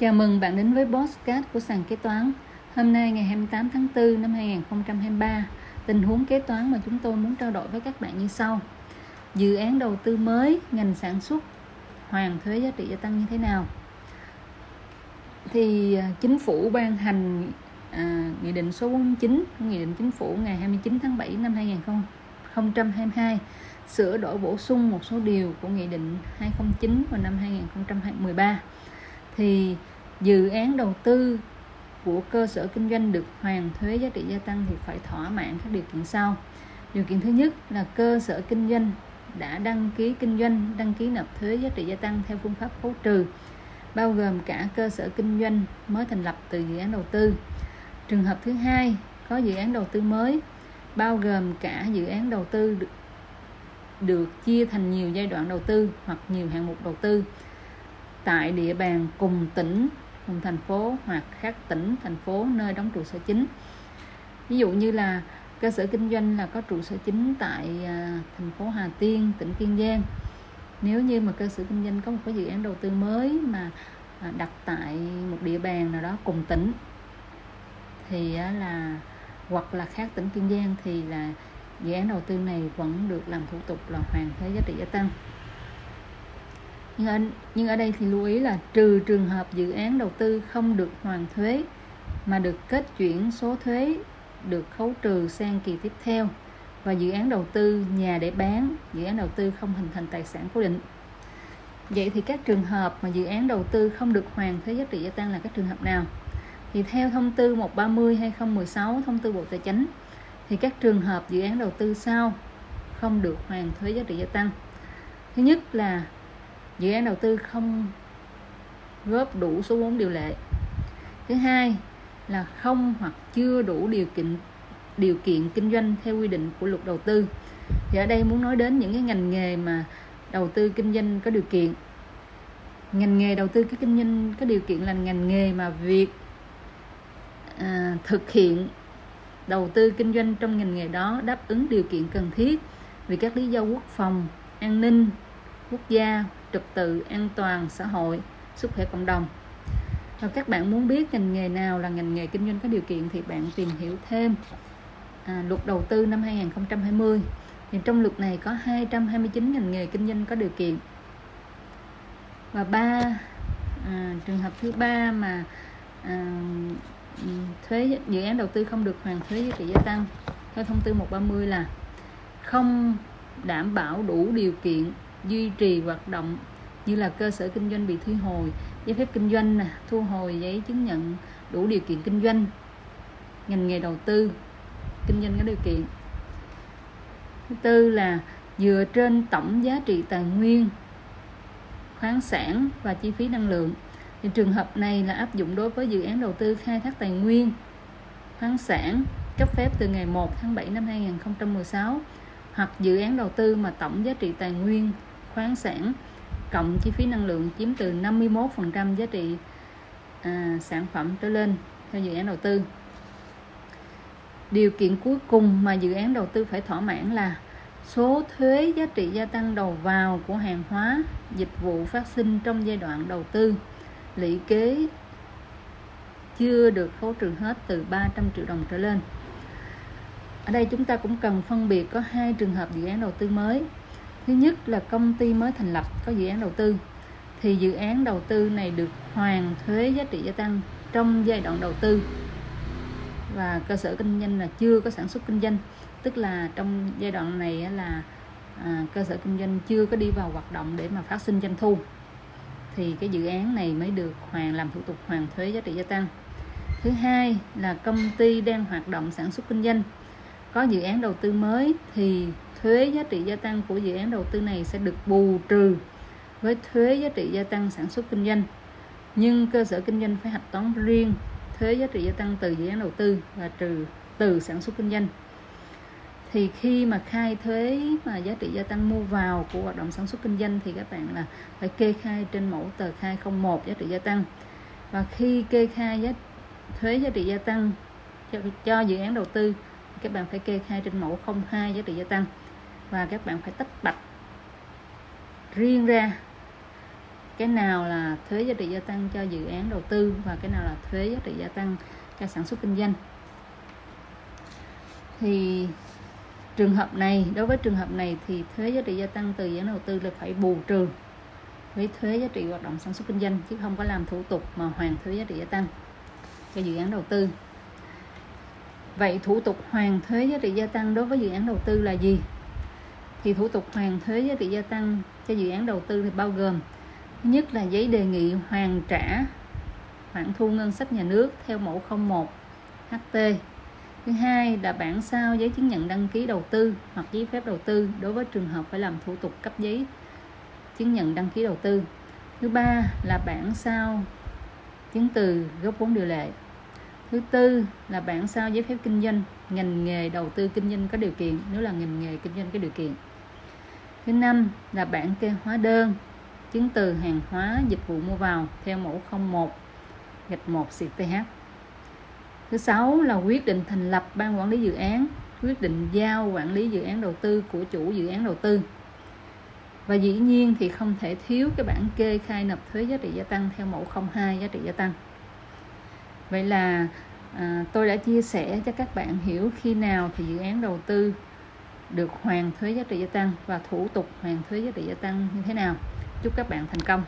Chào mừng bạn đến với Postcard của sàn kế toán. Hôm nay ngày 28 tháng 4 năm 2023, tình huống kế toán mà chúng tôi muốn trao đổi với các bạn như sau. Dự án đầu tư mới, ngành sản xuất, hoàn thuế giá trị gia tăng như thế nào? Thì à, chính phủ ban hành à, nghị định số 49, nghị định chính phủ ngày 29 tháng 7 năm 2022 sửa đổi bổ sung một số điều của nghị định 209 vào năm 2013 thì dự án đầu tư của cơ sở kinh doanh được hoàn thuế giá trị gia tăng thì phải thỏa mãn các điều kiện sau. Điều kiện thứ nhất là cơ sở kinh doanh đã đăng ký kinh doanh đăng ký nộp thuế giá trị gia tăng theo phương pháp khấu trừ bao gồm cả cơ sở kinh doanh mới thành lập từ dự án đầu tư. Trường hợp thứ hai có dự án đầu tư mới bao gồm cả dự án đầu tư được, được chia thành nhiều giai đoạn đầu tư hoặc nhiều hạng mục đầu tư tại địa bàn cùng tỉnh, cùng thành phố hoặc khác tỉnh, thành phố nơi đóng trụ sở chính. Ví dụ như là cơ sở kinh doanh là có trụ sở chính tại à, thành phố Hà Tiên, tỉnh Kiên Giang. Nếu như mà cơ sở kinh doanh có một cái dự án đầu tư mới mà à, đặt tại một địa bàn nào đó cùng tỉnh, thì là, hoặc là khác tỉnh Kiên Giang thì là dự án đầu tư này vẫn được làm thủ tục là hoàn thuế giá trị gia tăng nhưng ở, nhưng ở đây thì lưu ý là trừ trường hợp dự án đầu tư không được hoàn thuế mà được kết chuyển số thuế được khấu trừ sang kỳ tiếp theo. Và dự án đầu tư nhà để bán dự án đầu tư không hình thành tài sản cố định. Vậy thì các trường hợp mà dự án đầu tư không được hoàn thuế giá trị gia tăng là các trường hợp nào? Thì theo thông tư 130 2016 thông tư Bộ Tài chính thì các trường hợp dự án đầu tư sau không được hoàn thuế giá trị gia tăng. Thứ nhất là dự án đầu tư không góp đủ số vốn điều lệ. Thứ hai là không hoặc chưa đủ điều kiện điều kiện kinh doanh theo quy định của luật đầu tư. Thì ở đây muốn nói đến những cái ngành nghề mà đầu tư kinh doanh có điều kiện. Ngành nghề đầu tư cái kinh doanh có điều kiện là ngành nghề mà việc à, thực hiện đầu tư kinh doanh trong ngành nghề đó đáp ứng điều kiện cần thiết vì các lý do quốc phòng an ninh quốc gia trật tự an toàn xã hội sức khỏe cộng đồng. Và các bạn muốn biết ngành nghề nào là ngành nghề kinh doanh có điều kiện thì bạn tìm hiểu thêm. À, luật đầu tư năm 2020 thì trong luật này có 229 ngành nghề kinh doanh có điều kiện. Và ba à, trường hợp thứ ba mà à, thuế dự án đầu tư không được hoàn thuế giá trị gia tăng theo thông tư 130 là không đảm bảo đủ điều kiện duy trì hoạt động như là cơ sở kinh doanh bị thu hồi, giấy phép kinh doanh nè, thu hồi giấy chứng nhận đủ điều kiện kinh doanh, ngành nghề đầu tư, kinh doanh có điều kiện. Thứ tư là dựa trên tổng giá trị tài nguyên, khoáng sản và chi phí năng lượng. Thì trường hợp này là áp dụng đối với dự án đầu tư khai thác tài nguyên, khoáng sản cấp phép từ ngày 1 tháng 7 năm 2016 hoặc dự án đầu tư mà tổng giá trị tài nguyên khoáng sản cộng chi phí năng lượng chiếm từ 51% giá trị à, sản phẩm trở lên theo dự án đầu tư. Điều kiện cuối cùng mà dự án đầu tư phải thỏa mãn là số thuế giá trị gia tăng đầu vào của hàng hóa, dịch vụ phát sinh trong giai đoạn đầu tư, lũy kế chưa được khấu trừ hết từ 300 triệu đồng trở lên. Ở đây chúng ta cũng cần phân biệt có hai trường hợp dự án đầu tư mới thứ nhất là công ty mới thành lập có dự án đầu tư. Thì dự án đầu tư này được hoàn thuế giá trị gia tăng trong giai đoạn đầu tư. Và cơ sở kinh doanh là chưa có sản xuất kinh doanh. Tức là trong giai đoạn này là à, cơ sở kinh doanh chưa có đi vào hoạt động để mà phát sinh doanh thu. Thì cái dự án này mới được hoàn làm thủ tục hoàn thuế giá trị gia tăng. Thứ hai là công ty đang hoạt động sản xuất kinh doanh. Có dự án đầu tư mới thì thuế giá trị gia tăng của dự án đầu tư này sẽ được bù trừ với thuế giá trị gia tăng sản xuất kinh doanh. Nhưng cơ sở kinh doanh phải hạch toán riêng thuế giá trị gia tăng từ dự án đầu tư và trừ từ sản xuất kinh doanh. Thì khi mà khai thuế mà giá trị gia tăng mua vào của hoạt động sản xuất kinh doanh thì các bạn là phải kê khai trên mẫu tờ khai 01 giá trị gia tăng. Và khi kê khai giá thuế giá trị gia tăng cho, cho dự án đầu tư các bạn phải kê khai trên mẫu 02 giá trị gia tăng. Và các bạn phải tách bạch riêng ra cái nào là thuế giá trị gia tăng cho dự án đầu tư và cái nào là thuế giá trị gia tăng cho sản xuất kinh doanh. Thì trường hợp này, đối với trường hợp này thì thuế giá trị gia tăng từ dự án đầu tư là phải bù trừ với thuế giá trị hoạt động sản xuất kinh doanh, chứ không có làm thủ tục mà hoàn thuế giá trị gia tăng cho dự án đầu tư vậy thủ tục hoàn thuế giá trị gia tăng đối với dự án đầu tư là gì? Thì thủ tục hoàn thuế giá trị gia tăng cho dự án đầu tư thì bao gồm, thứ nhất là giấy đề nghị hoàn trả khoản thu ngân sách nhà nước theo mẫu 01 HT thứ hai là bản sao giấy chứng nhận đăng ký đầu tư hoặc giấy phép đầu tư đối với trường hợp phải làm thủ tục cấp giấy chứng nhận đăng ký đầu tư. Thứ ba là bản sao chứng từ góp vốn điều lệ thứ tư là bản sao giấy phép kinh doanh, ngành nghề đầu tư kinh doanh có điều kiện, nếu là ngành nghề kinh doanh có điều kiện. Thứ năm là bản kê hóa đơn, chứng từ hàng hóa, dịch vụ mua vào theo mẫu 01 gạch 1 CTH thứ sáu là quyết định thành lập ban quản lý dự án, quyết định giao quản lý dự án đầu tư của chủ dự án đầu tư. Và dĩ nhiên thì không thể thiếu cái bản kê khai nộp thuế giá trị gia tăng theo mẫu 02 giá trị gia tăng vậy là à, tôi đã chia sẻ cho các bạn hiểu khi nào thì dự án đầu tư được hoàn thuế giá trị gia tăng và thủ tục hoàn thuế giá trị gia tăng như thế nào. Chúc các bạn thành công.